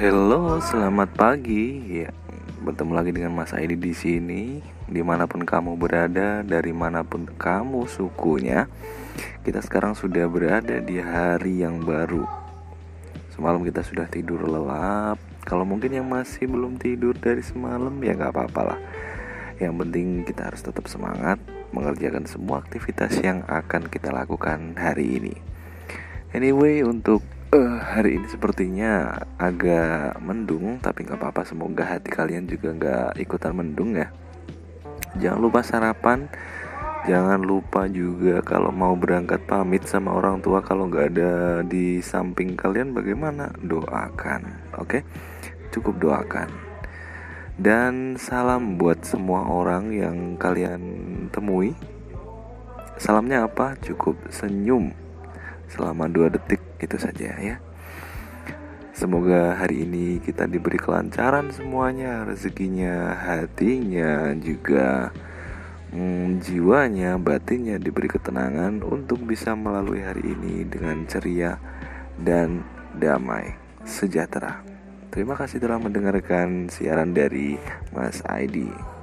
Halo, selamat pagi. Ya, bertemu lagi dengan Mas Aidi di sini. Di mana pun kamu berada, dari mana pun kamu sukunya, kita sekarang sudah berada di hari yang baru. Semalam kita sudah tidur lelap. Kalau mungkin yang masih belum tidur dari semalam, ya nggak apa-apa lah. Yang penting kita harus tetap semangat mengerjakan semua aktivitas yang akan kita lakukan hari ini. Anyway, untuk Uh, hari ini sepertinya agak mendung, tapi nggak apa-apa. Semoga hati kalian juga nggak ikutan mendung ya. Jangan lupa sarapan. Jangan lupa juga kalau mau berangkat pamit sama orang tua kalau nggak ada di samping kalian bagaimana? Doakan, oke? Okay? Cukup doakan. Dan salam buat semua orang yang kalian temui. Salamnya apa? Cukup senyum selama dua detik itu saja ya Semoga hari ini kita diberi kelancaran semuanya, rezekinya, hatinya, juga hmm, jiwanya, batinnya diberi ketenangan untuk bisa melalui hari ini dengan ceria dan damai sejahtera. Terima kasih telah mendengarkan siaran dari Mas Aidi.